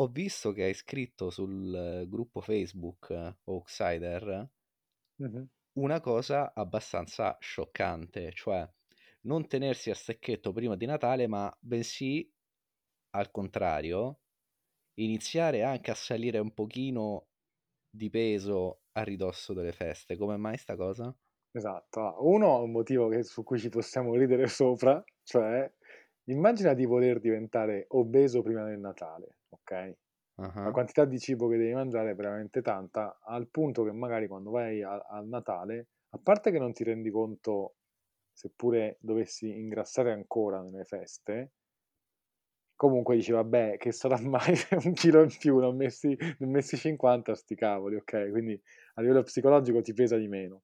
ho visto che hai scritto sul gruppo Facebook eh, Outsider Mhm. una cosa abbastanza scioccante, cioè non tenersi a stecchetto prima di Natale, ma bensì al contrario, iniziare anche a salire un pochino di peso a ridosso delle feste. Come mai sta cosa? Esatto. Ah, Uno, un motivo che- su cui ci possiamo ridere sopra, cioè immagina di voler diventare obeso prima del Natale, ok? La Ah, quantità di cibo che devi mangiare è veramente tanta, al punto che magari quando vai al Natale, a parte che non ti rendi conto, seppure dovessi ingrassare ancora nelle feste, comunque dici, vabbè, che sarà mai un chilo in più, ne ho messi, ne ho messi 50 sti cavoli, ok? Quindi a livello psicologico ti pesa di meno.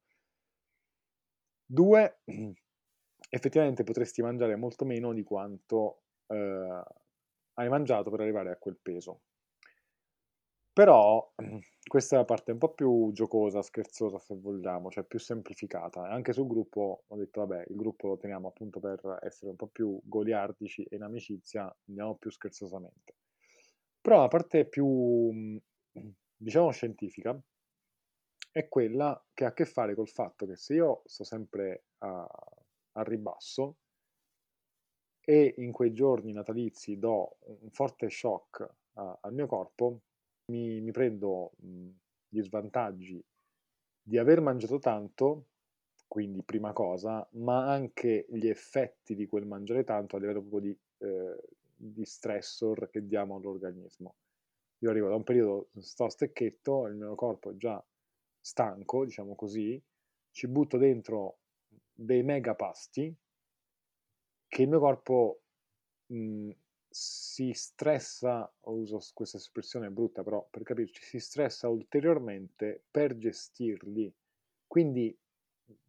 Due, effettivamente potresti mangiare molto meno di quanto eh, hai mangiato per arrivare a quel peso. Però questa è la parte un po' più giocosa, scherzosa se vogliamo, cioè più semplificata. Anche sul gruppo ho detto, vabbè, il gruppo lo teniamo appunto per essere un po' più goliardici e in amicizia andiamo più scherzosamente. Però la parte più, diciamo, scientifica è quella che ha a che fare col fatto che se io sto sempre a, a ribasso e in quei giorni natalizi do un forte shock a- al mio corpo, mi, mi prendo mh, gli svantaggi di aver mangiato tanto, quindi prima cosa, ma anche gli effetti di quel mangiare tanto a livello proprio di, eh, di stressor che diamo all'organismo. Io arrivo da un periodo, sto a stecchetto, il mio corpo è già stanco, diciamo così, ci butto dentro dei mega pasti che il mio corpo mh, si stressa, uso questa espressione brutta però per capirci, si stressa ulteriormente per gestirli. Quindi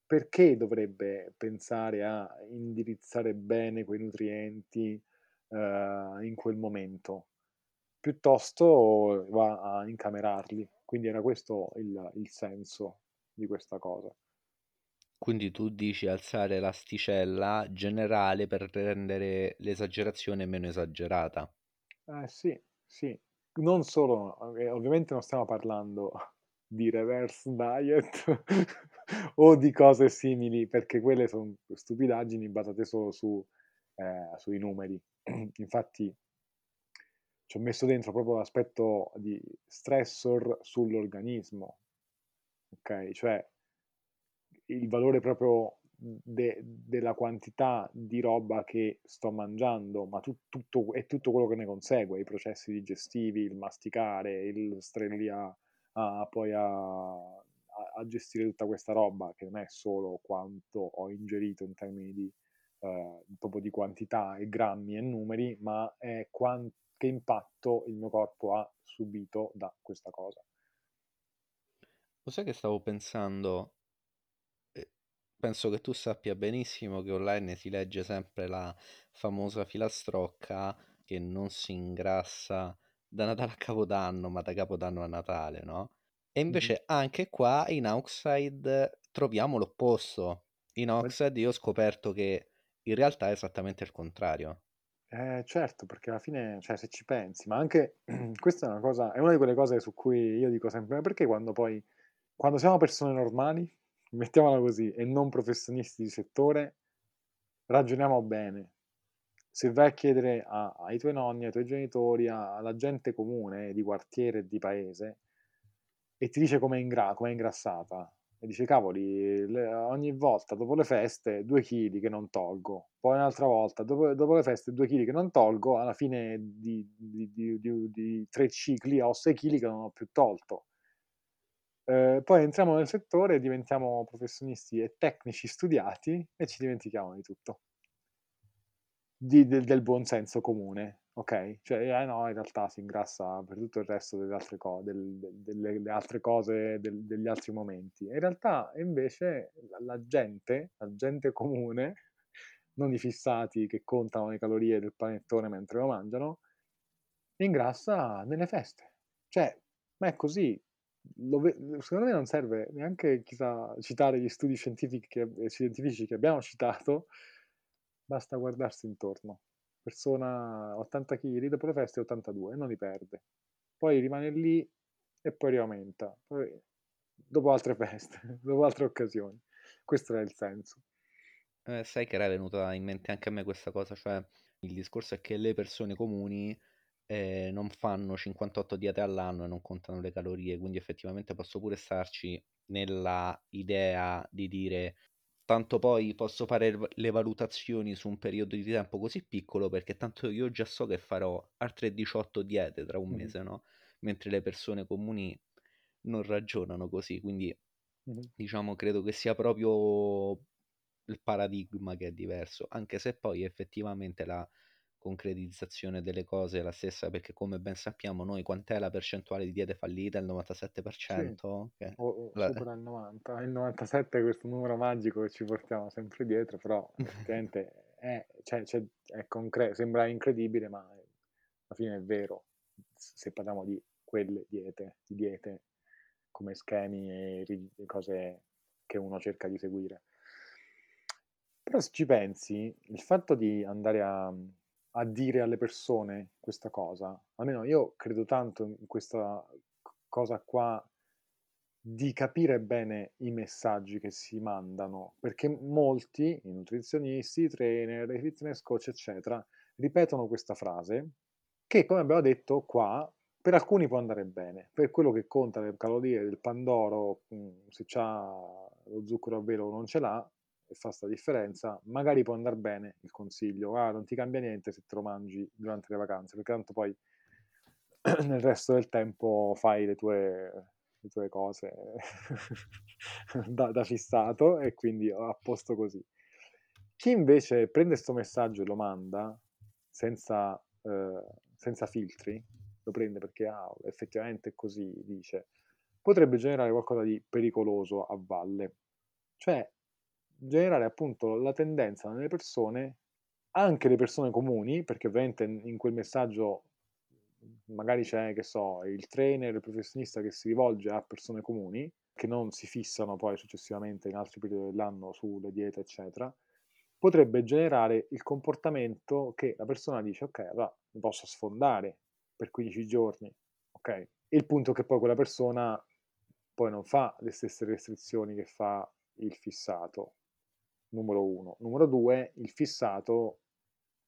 perché dovrebbe pensare a indirizzare bene quei nutrienti eh, in quel momento? Piuttosto va a incamerarli. Quindi era questo il, il senso di questa cosa. Quindi tu dici alzare l'asticella generale per rendere l'esagerazione meno esagerata. Eh sì, sì. Non solo, eh, ovviamente non stiamo parlando di reverse diet o di cose simili, perché quelle sono stupidaggini basate solo su, eh, sui numeri. Infatti ci ho messo dentro proprio l'aspetto di stressor sull'organismo, ok? Cioè il valore proprio de- della quantità di roba che sto mangiando, ma tu- tutto, è tutto quello che ne consegue, i processi digestivi, il masticare, il stare lì a, a- poi a, a- gestire tutta questa roba, che non è solo quanto ho ingerito in termini di, eh, proprio di quantità e grammi e numeri, ma è quan- che impatto il mio corpo ha subito da questa cosa. Lo sai che stavo pensando? Penso che tu sappia benissimo che online si legge sempre la famosa filastrocca che non si ingrassa da Natale a Capodanno, ma da Capodanno a Natale, no? E invece anche qua in Outside troviamo l'opposto. In Outside io ho scoperto che in realtà è esattamente il contrario. Eh, certo, perché alla fine, cioè, se ci pensi, ma anche questa è una cosa, è una di quelle cose su cui io dico sempre, perché quando poi, quando siamo persone normali, mettiamola così, e non professionisti di settore, ragioniamo bene. Se vai a chiedere a- ai tuoi nonni, ai tuoi genitori, a- alla gente comune di quartiere e di paese, e ti dice com'è, ingra- com'è ingrassata, e dice, cavoli, le- ogni volta dopo le feste 2 kg che non tolgo, poi un'altra volta dopo, dopo le feste 2 kg che non tolgo, alla fine di, di, di, di, 3 cicli ho 6 kg che non ho più tolto. Eh, poi entriamo nel settore, diventiamo professionisti e tecnici studiati e ci dimentichiamo di tutto di- del, del buon senso comune, ok? Cioè, eh, no, in realtà si ingrassa per tutto il resto delle altre, co- del- del- delle, delle altre cose, del- degli altri momenti. In realtà, invece, la gente, la gente comune, non i fissati che contano le calorie del panettone mentre lo mangiano, ingrassa nelle feste. Cioè, ma è così. Ve- secondo me non serve neanche chissà, citare gli studi scientifici che, scientifici che abbiamo citato, basta guardarsi intorno. Persona 80 kg, dopo le feste 82, non li perde. poi rimane lì e poi riaumenta, poi dopo altre feste, dopo altre occasioni. Questo era il senso. Eh, sai che era venuta in mente anche a me questa cosa, cioè il discorso è che le persone comuni eh, non fanno 58 diete all'anno e non contano le calorie, quindi effettivamente posso pure starci nella idea di dire tanto poi posso fare le valutazioni su un periodo di tempo così piccolo perché tanto io già so che farò altre 18 diete tra un Mhm. mese, no? Mentre le persone comuni non ragionano così, quindi Mhm. diciamo credo che sia proprio il paradigma che è diverso, anche se poi effettivamente la concretizzazione delle cose è la stessa, perché come ben sappiamo noi quant'è la percentuale di diete fallite? Il 97%? Sì, Che o, o la- supera il 90. Il 97 è questo numero magico che ci portiamo sempre dietro, però effettivamente è, cioè, cioè, è concreto, sembra incredibile, ma alla fine è vero, se parliamo di quelle diete, di diete come schemi e ri- e cose che uno cerca di seguire. Però se ci pensi, il fatto di andare a, a dire alle persone questa cosa, almeno io credo tanto in questa cosa qua di capire bene i messaggi che si mandano, perché molti, i nutrizionisti, i trainer, i fitness coach, eccetera, ripetono questa frase che, come abbiamo detto qua, per alcuni può andare bene, per quello che conta le calorie del pandoro, mh, se c'ha lo zucchero a velo o non ce l'ha, e fa sta differenza, magari può andare bene il consiglio, ah, non ti cambia niente se te lo mangi durante le vacanze, perché tanto poi nel resto del tempo fai le tue, le tue cose da, da fissato e quindi a posto così. Chi invece prende questo messaggio e lo manda senza, eh, senza filtri, lo prende perché ah, effettivamente è così, dice, potrebbe generare qualcosa di pericoloso a valle. Cioè, generare appunto la tendenza nelle persone, anche le persone comuni, perché ovviamente in quel messaggio magari c'è, che so, il trainer, il professionista che si rivolge a persone comuni, che non si fissano poi successivamente in altri periodi dell'anno sulle diete, eccetera, potrebbe generare il comportamento che la persona dice, ok, allora mi posso sfondare per 15 giorni, ok? Il punto è che poi quella persona poi non fa le stesse restrizioni che fa il fissato, numero uno. Numero due, il fissato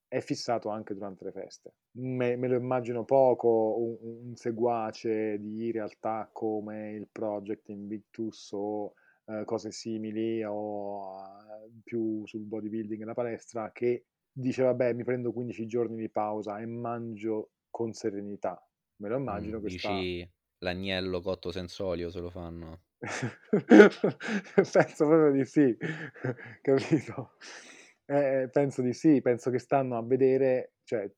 è fissato anche durante le feste. Me, me lo immagino poco un, un, seguace di realtà come il Project Invictus o eh, cose simili o uh, più sul bodybuilding e la palestra che dice vabbè mi prendo 15 giorni di pausa e mangio con serenità. Me lo immagino mm, che sta... dici l'agnello cotto senza olio se lo fanno? penso proprio di sì, capito? Eh, penso di sì, penso che stanno a vedere, cioè,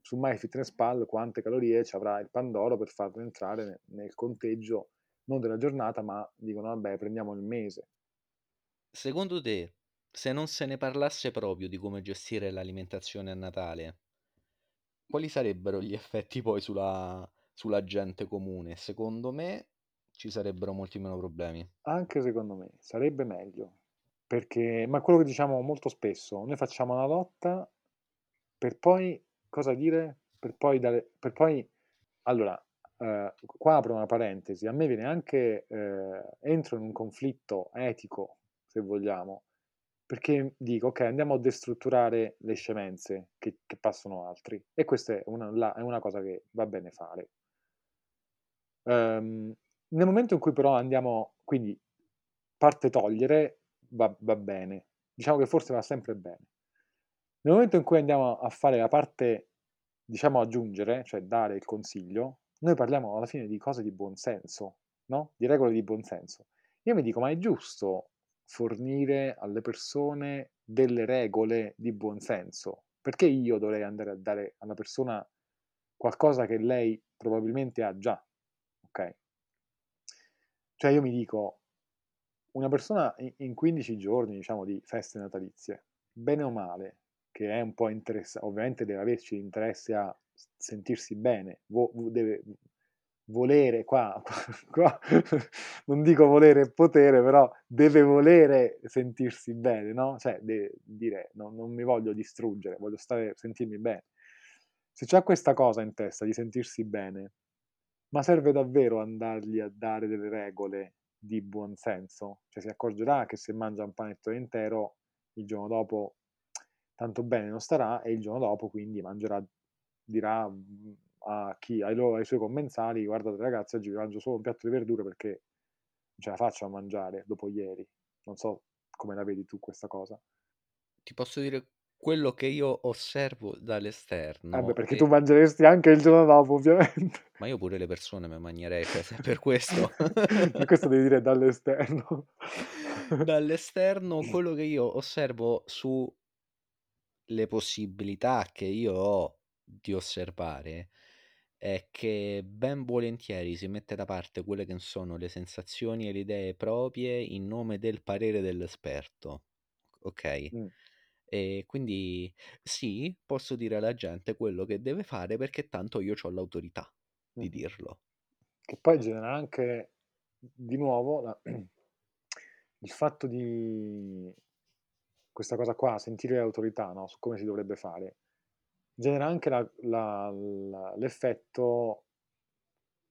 su MyFitnessPal quante calorie ci avrà il Pandoro per farlo entrare nel, nel conteggio non della giornata, ma dicono vabbè, prendiamo il mese. Secondo te, se non se ne parlasse proprio di come gestire l'alimentazione a Natale, quali sarebbero gli effetti poi sulla, sulla gente comune? Secondo me ci sarebbero molti meno problemi. Anche secondo me sarebbe meglio, perché, ma quello che diciamo molto spesso, noi facciamo una lotta per poi, cosa dire? Per poi dare, per poi, allora, eh, qua apro una parentesi, a me viene anche, eh, entro in un conflitto etico, se vogliamo, perché dico, ok, andiamo a destrutturare le scemenze che, che passano altri, e questa è una, la, è una cosa che va bene fare. Um, nel momento in cui però andiamo, quindi parte togliere, va, va bene, diciamo che forse va sempre bene. Nel momento in cui andiamo a fare la parte, diciamo aggiungere, cioè dare il consiglio, noi parliamo alla fine di cose di buonsenso, no? Di regole di buonsenso. Io mi dico, ma è giusto fornire alle persone delle regole di buonsenso? Perché io dovrei andare a dare alla persona qualcosa che lei probabilmente ha già? Ok? Cioè io mi dico, una persona in 15 giorni, diciamo, di feste natalizie, bene o male, che è un po' interessato, ovviamente deve averci interesse a sentirsi bene, vo- deve volere, qua, qua, non dico volere potere, però deve volere sentirsi bene, no? Cioè, deve dire, no, non mi voglio distruggere, voglio stare, sentirmi bene. Se c'è questa cosa in testa di sentirsi bene, Ma serve davvero andargli a dare delle regole di buon senso? Cioè si accorgerà che se mangia un panettone intero il giorno dopo tanto bene non starà e il giorno dopo quindi mangerà dirà, mhmm, a chi ai lo ai suoi commensali: "Guardate ragazzi oggi vi mangio solo un piatto di verdure perché non ce la faccio a mangiare dopo ieri." Non so come la vedi tu questa cosa. Ti posso dire quello che io osservo dall'esterno perché tu e mangeresti anche il giorno dopo ovviamente. Ma io pure le persone me magnerei, cioè per questo. Per questo devi dire dall'esterno. Dall'esterno quello che io osservo su le possibilità che io ho di osservare è che ben volentieri si mette da parte quelle che sono le sensazioni e le idee proprie in nome del parere dell'esperto, okay? Mh. E quindi sì, posso dire alla gente quello che deve fare perché tanto io c'ho l'autorità di dirlo. Che poi genera anche di nuovo la il fatto di questa cosa qua, sentire l'autorità, no, su come si dovrebbe fare, genera anche la la l'effetto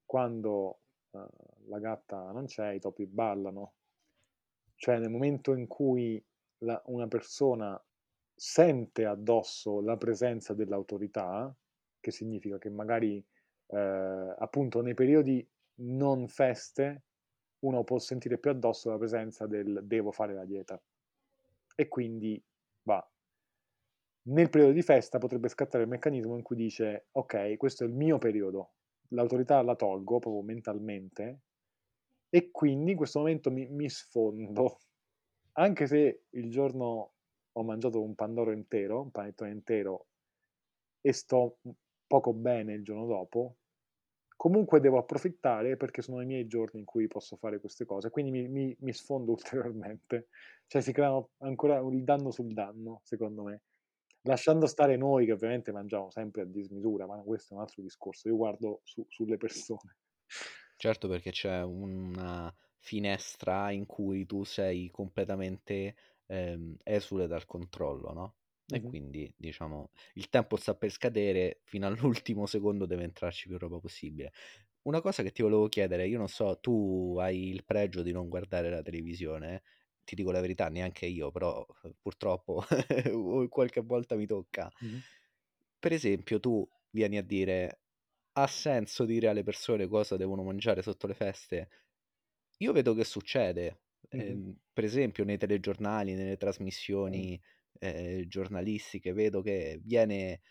quando, uhm, la gatta non c'è, i topi ballano. Cioè nel momento in cui una persona sente addosso la presenza dell'autorità, che significa che magari, ehm, appunto nei periodi non feste, uno può sentire più addosso la presenza del: "Devo fare la dieta." E quindi va. Nel periodo di festa potrebbe scattare il meccanismo in cui dice: "Okay, questo è il mio periodo, l'autorità la tolgo proprio mentalmente e quindi in questo momento mi mi sfondo." Anche se il giorno ho mangiato un pandoro intero, un panettone intero e sto, poco bene il giorno dopo, comunque devo approfittare perché sono i miei giorni in cui posso fare queste cose, quindi mi mi mi sfondo ulteriormente. Cioè si creano ancora il danno sul danno, secondo me. Lasciando stare noi che ovviamente mangiamo sempre a dismisura, ma questo è un altro discorso. Io guardo su sulle persone. Certo, perché c'è una finestra in cui tu sei completamente, ehm, esule dal controllo, no, e Mh-mh. quindi diciamo il tempo sta per scadere, fino all'ultimo secondo deve entrarci più roba possibile. Una cosa che ti volevo chiedere, io non so, tu hai il pregio di non guardare la televisione, ti dico la verità, neanche io, però, uhm, purtroppo qualche volta mi tocca. Mh-mh. Per esempio, tu vieni a dire: "Ha senso dire alle persone cosa devono mangiare sotto le feste?" Io vedo che succede, Mh-mh. ehm, per esempio nei telegiornali, nelle trasmissioni, ehm, giornalistiche, vedo che viene,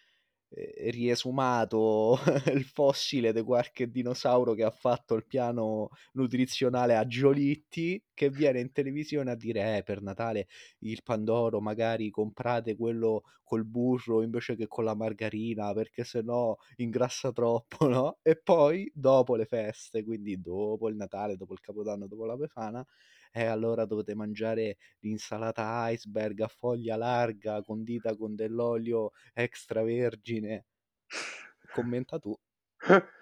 riesumato il fossile de qualche dinosauro che ha fatto il piano nutrizionale a Giolitti, che viene in televisione a dire: "Eh, per Natale il pandoro magari comprate quello col burro invece che con la margarina, perché se no ingrassa troppo", no, e poi dopo le feste, quindi dopo il Natale, dopo il Capodanno, dopo la Befana: "Eh, allora dovete mangiare l'insalata iceberg a foglia larga, condita con dell'olio extravergine." Commenta tu.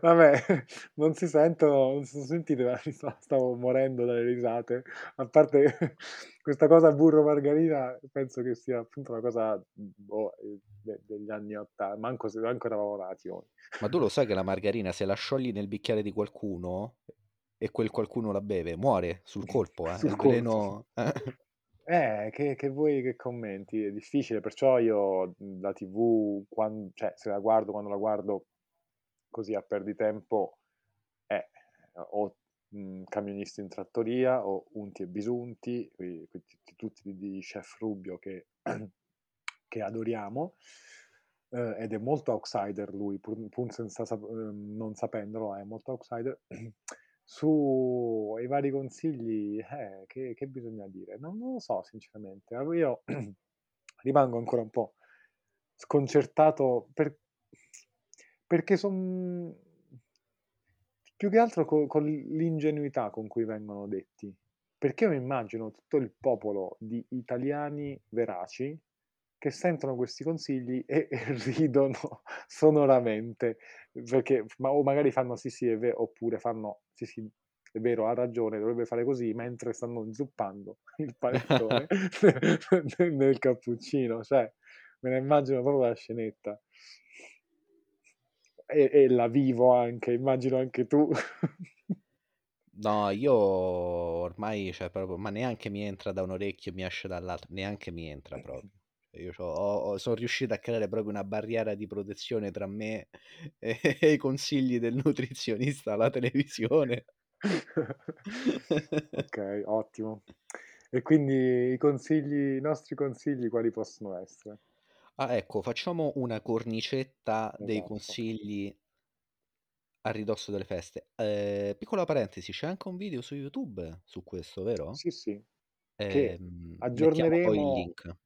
Vabbè, non si sentono non si son sentite stavo morendo dalle risate. A parte questa cosa burro margarina, penso che sia appunto una cosa, boh, de degli anni otta manco se manco eravamo nati noi. Ma tu lo sai che la margarina se la sciogli nel bicchiere di qualcuno e quel qualcuno la beve, muore sul colpo, eh, Sul colpo. veleno eh. Eh, che che vuoi che commenti? È difficile, perciò io, mhmm, la TV quan cioè se la guardo, quando la guardo così a perditempo è o, mhmm, Camionisti in trattoria o Unti e Bisunti, qui qui t tutti di Chef Rubbio che che adoriamo, uhm, ed è molto outsider lui, pur pur senza sap uhm, non sapendolo è molto outsider. Su i vari consigli, eh, che che bisogna dire? Non non lo so sinceramente. Io rimango ancora un po' sconcertato per perché son più che altro co con l'ingenuità con cui vengono detti. Perché io mi immagino tutto il popolo di italiani veraci che sentono questi consigli e e ridono sonoramente, perché ma o magari fanno: "Sì, sì, è ve" oppure fanno: "Sì, sì, è vero, ha ragione, dovrebbe fare così", mentre stanno inzuppando il panettone ne nel cappuccino, cioè me la immagino proprio la scenetta. E e la vivo anche, immagino anche tu. No, io ormai, cioè proprio ma neanche mi entra da un orecchio mi esce dall'altro, neanche mi entra proprio. Io ho ho son riuscito a creare proprio una barriera di protezione tra me e e i consigli del nutrizionista alla televisione. Okay, ottimo. E quindi i consigli i nostri consigli quali possono essere? Ah, ecco, facciamo una cornicetta dei Esatto. consigli a ridosso delle feste. Ehm, piccola parentesi, c'è anche un video su YouTube su questo, vero? Sì, sì, che Ehm, mettiamo poi il aggiorneremo link in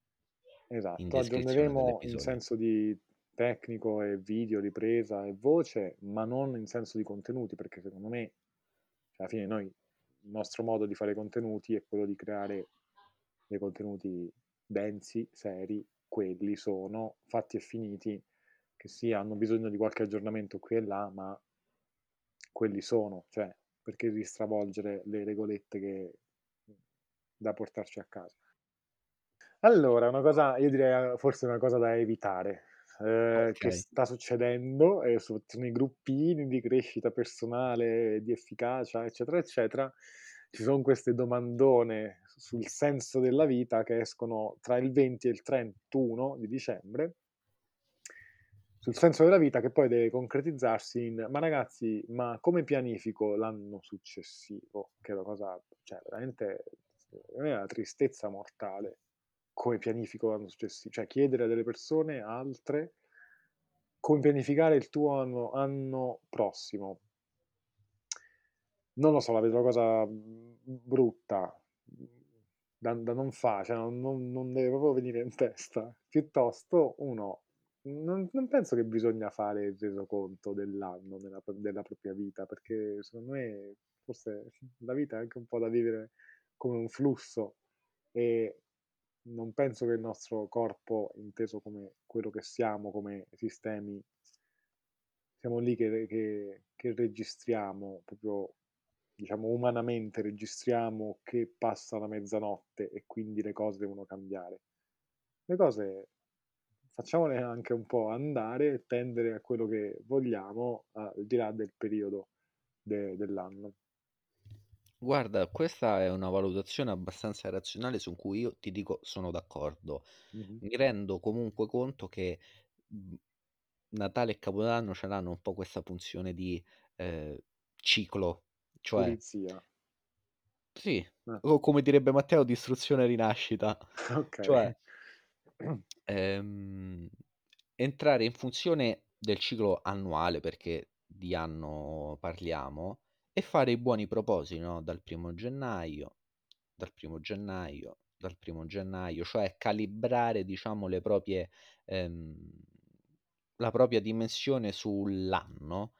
esatto, aggiorneremo in senso di tecnico e video, ripresa e voce, ma non in senso di contenuti, perché secondo me, cioè alla fine noi il nostro modo di fare contenuti è quello di creare dei contenuti densi, seri, quelli sono, fatti e finiti, che sì, hanno bisogno di qualche aggiornamento qui e là, ma quelli sono, cioè perché devi stravolgere le regolette che da portarci a casa. Allora, una cosa io direi a forse una cosa da evitare, ehm, che sta succedendo, e soprattutto nei gruppini di crescita personale, di efficacia, eccetera, eccetera, ci son queste domandone sul senso della vita che escono tra il 20 e il 31 di dicembre sul senso della vita che poi deve concretizzarsi in: "Ma ragazzi, ma come pianifico l'anno successivo?" Che è una cosa cioè veramente me è una tristezza mortale. Come pianifico l'anno successi cioè chiedere a delle persone altre come pianificare il tuo anno anno prossimo. Non lo so, la vedo una cosa, mhmm, brutta, da da non fa, cioè non non deve proprio venire in testa. Piuttosto uno non non penso che bisogna fare il resoconto dell'anno nella pro della propria vita, perché secondo me forse la vita è anche un po' da vivere come un flusso e non penso che il nostro corpo, inteso come quello che siamo, come sistemi siamo lì che che che registriamo proprio, diciamo umanamente registriamo che passa la mezzanotte e quindi le cose devono cambiare. Le cose facciamole anche un po' andare e tendere a quello che vogliamo, al di là del periodo de dell'anno. Guarda, questa è una valutazione abbastanza razionale su cui io ti dico sono d'accordo. Mh-mh. Mi rendo comunque conto che, mhmm, Natale e Capodanno ce l'hanno un po' questa funzione di, ehm, ciclo, cioè Pulizia. sì, Eh. o come direbbe Matteo distruzione e rinascita. Cioè Okay. ehm, entrare in funzione del ciclo annuale, perché di anno parliamo, e fare i buoni propositi, no, dal primo gennaio dal primo gennaio dal primo gennaio, cioè calibrare diciamo le proprie ehm, la propria dimensione sull'anno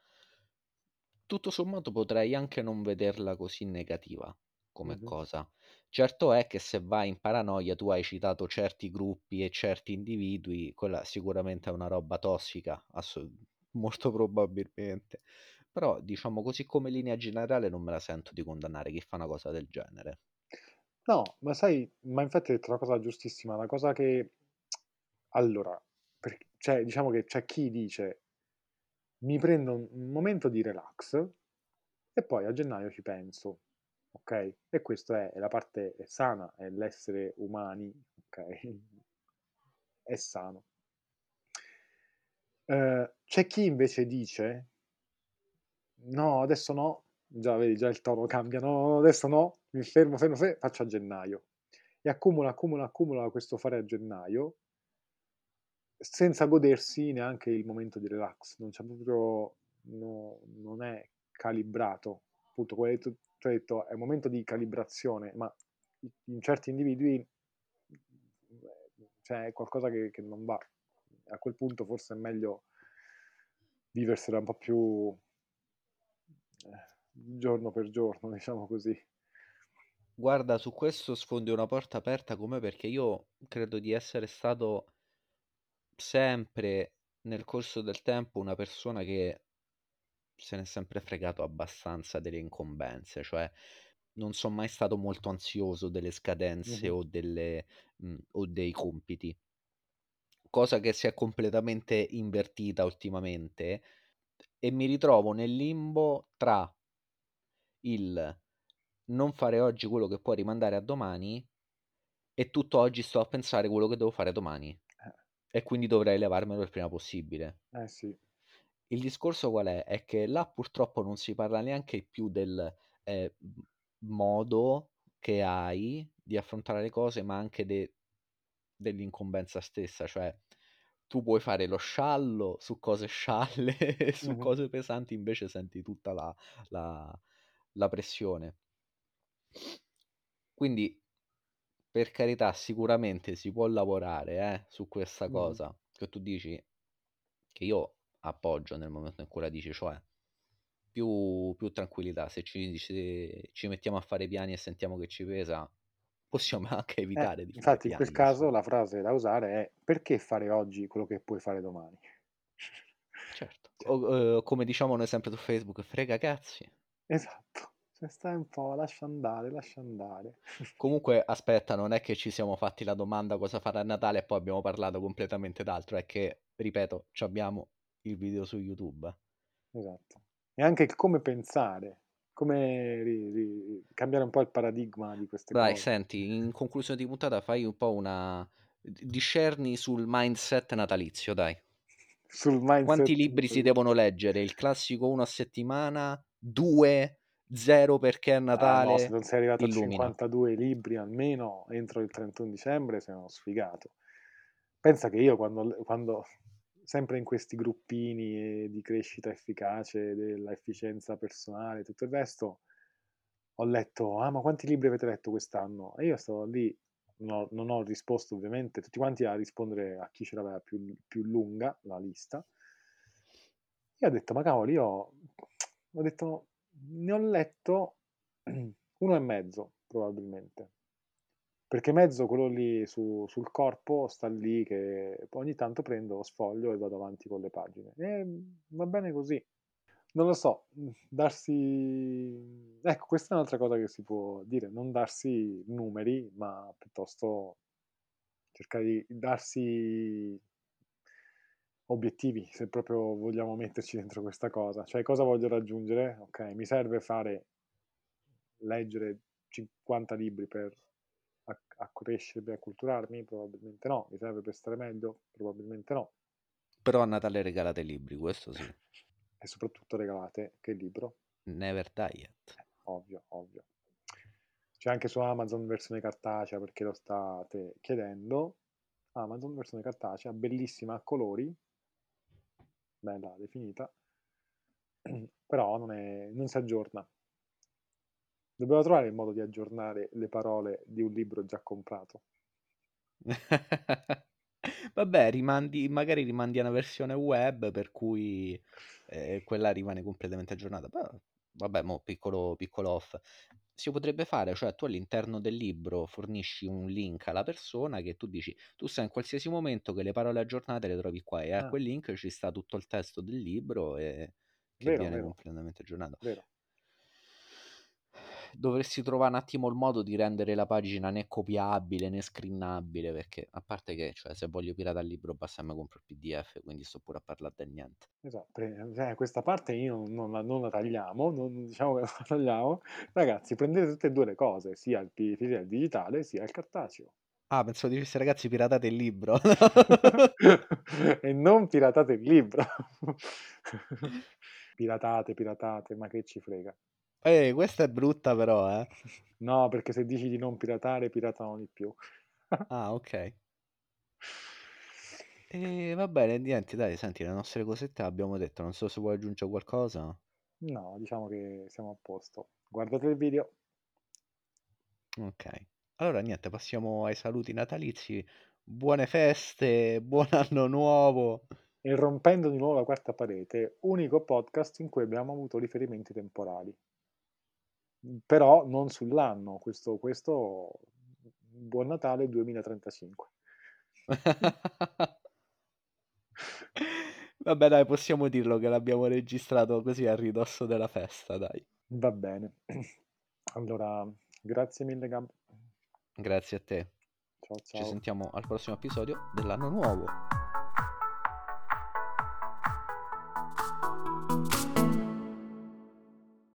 tutto sommato potrei anche non vederla così negativa come Mh-mh. cosa. Certo è che se vai in paranoia, tu hai citato certi gruppi e certi individui, quella sicuramente è una roba tossica, asso molto probabilmente. Però, diciamo così come linea generale non me la sento di condannare chi fa una cosa del genere. No, ma sai ma infatti hai detto una cosa giustissima, una cosa che allora, perch cioè diciamo che c'è chi dice: "Mi prendo un momento di relax e poi a gennaio ci penso." Okay? E questo è la parte sana, è l'essere umani, okay, è sano. Ehm, c'è chi invece dice: "No, adesso no." Già vedi, già il tono cambia: "No, adesso no, mi fermo, fermo, fe faccio a gennaio." E accumula, accumula, accumula questo fare a gennaio senza godersi neanche il momento di relax. Non c'è proprio no non è calibrato. Appunto, come hai detto hai detto: "È un momento di calibrazione", ma in certi individui ehm, cioè è qualcosa che che non va. A quel punto forse è meglio viversela un po' più giorno per giorno, diciamo così. Guarda, su questo sfondi una porta aperta con me perché io credo di essere stato sempre, nel corso del tempo, una persona che se n'è sempre fregato abbastanza delle incombenze, cioè non son mai stato molto ansioso delle scadenze Mh-mh. o delle mhmm, o dei compiti. Cosa che si è completamente invertita ultimamente e mi ritrovo nel limbo tra il non fare oggi quello che può rimandare a domani e tutto oggi sto a pensare quello che devo fare domani Eh, e quindi dovrei levarmelo il prima possibile. eh sì. Il discorso qual è? È che là purtroppo non si parla neanche più del eh, modo che hai di affrontare le cose, ma anche de- dell'incombenza stessa, cioè tu puoi fare lo sciallo su cose scialle e su Mhm. cose pesanti invece senti tutta la, la- la pressione. Quindi, per carità, sicuramente si può lavorare eh, su questa Mhm. cosa che tu dici, che io appoggio nel momento in cui la dici, cioè più, più tranquillità, se ci, se ci mettiamo a fare piani e sentiamo che ci pesa, possiamo anche Eh, evitare di fare infatti in quel piani, caso la frase da usare è perché fare oggi quello che puoi fare domani? Certo, Cioè, o, eh, come diciamo noi sempre su Facebook, frega cazzi. esatto, cioè stai un po', lascia andare, lascia andare. Comunque, aspetta, non è che ci siamo fatti la domanda cosa fare a Natale e poi abbiamo parlato completamente d'altro, è che, ripeto, ci abbiamo il video su YouTube. Esatto. E anche il come pensare, come ri- ri- cambiare un po' il paradigma di queste Dai, cose. senti, in conclusione di puntata fai un po' una... discerni sul mindset natalizio, dai. Sul mindset Quanti libri si devono leggere? Il classico uno a settimana? Due? Zero perché è Ah no, se Natale? non sei arrivato a Illumina. 52 libri almeno entro il 31 dicembre sei uno sfigato. Pensa che io quando, quando sempre in questi gruppini eh, di crescita efficace, dell'efficienza personale e tutto il resto, ho letto, ah ma quanti libri avete letto quest'anno? E io stavo lì, non ho, non ho risposto ovviamente, tutti quanti a rispondere a chi ce l'aveva più, più lunga la lista. Io ho detto, ma cavolo, io ho detto, ne ho letto uno e mezzo, probabilmente. Perché mezzo quello lì su- sul corpo sta lì che ogni tanto prendo, sfoglio e vado avanti con le pagine. E va bene così. Non lo so, darsi... Ecco, questa è un'altra cosa che si può dire, non darsi numeri, ma piuttosto cercare di darsi obiettivi, se proprio vogliamo metterci dentro questa cosa. Cioè, cosa voglio raggiungere? Ok, mi serve fare, leggere 50 libri per acc- accrescermi, acculturarmi? Probabilmente no. Mi serve per stare meglio? Probabilmente no. Però a Natale regalate libri, questo sì. E soprattutto regalate che libro? Never die yet. Eh, ovvio, ovvio. C'è anche su Amazon versione cartacea perché lo state chiedendo. Amazon versione cartacea, bellissima a colori, bella definita, però non, è, non si aggiorna. Dobbiamo trovare il modo di aggiornare le parole di un libro già comprato. Vabbè, rimandi, magari rimandi a una versione web per cui eh, quella rimane completamente aggiornata. Però, vabbè, mo, piccolo, piccolo off. Si potrebbe fare, cioè tu all'interno del libro fornisci un link alla persona che tu dici, tu sai in qualsiasi momento che le parole aggiornate le trovi qua e a Ah, quel link ci sta tutto il testo del libro e che vero, viene vero, completamente aggiornato. vero. Dovresti trovare un attimo il modo di rendere la pagina né copiabile né scrinnabile, perché a parte che, cioè, se voglio piratare il libro basta mi compro il PDF, quindi sto pure a parlare del niente. Esatto, cioè, questa parte io non, la, non la tagliamo, non, diciamo che non la tagliamo. Ragazzi, prendete tutte e due le cose, sia il, sia il digitale sia il cartaceo. Ah, pensavo dicessi ragazzi piratate il libro. e non piratate il libro. piratate, piratate, ma che ci frega. Ehi, questa è brutta però, eh. No, perché se dici di non piratare, piratano di più. Ah, ok. E va bene, niente, dai, senti, le nostre cosette abbiamo detto, non so se vuoi aggiungere qualcosa. No, diciamo che siamo a posto. Guardate il video. Ok. Allora, niente, passiamo ai saluti natalizi. Buone feste, buon anno nuovo. E rompendo di nuovo la quarta parete, unico podcast in cui abbiamo avuto riferimenti temporali. Però non sull'anno, questo, questo Buon Natale 2035. Vabbè, dai, possiamo dirlo che l'abbiamo registrato così a ridosso della festa, dai. Va bene. Allora, grazie mille Gab. Grazie a te. Ciao Ci ciao. sentiamo al prossimo episodio dell'anno nuovo.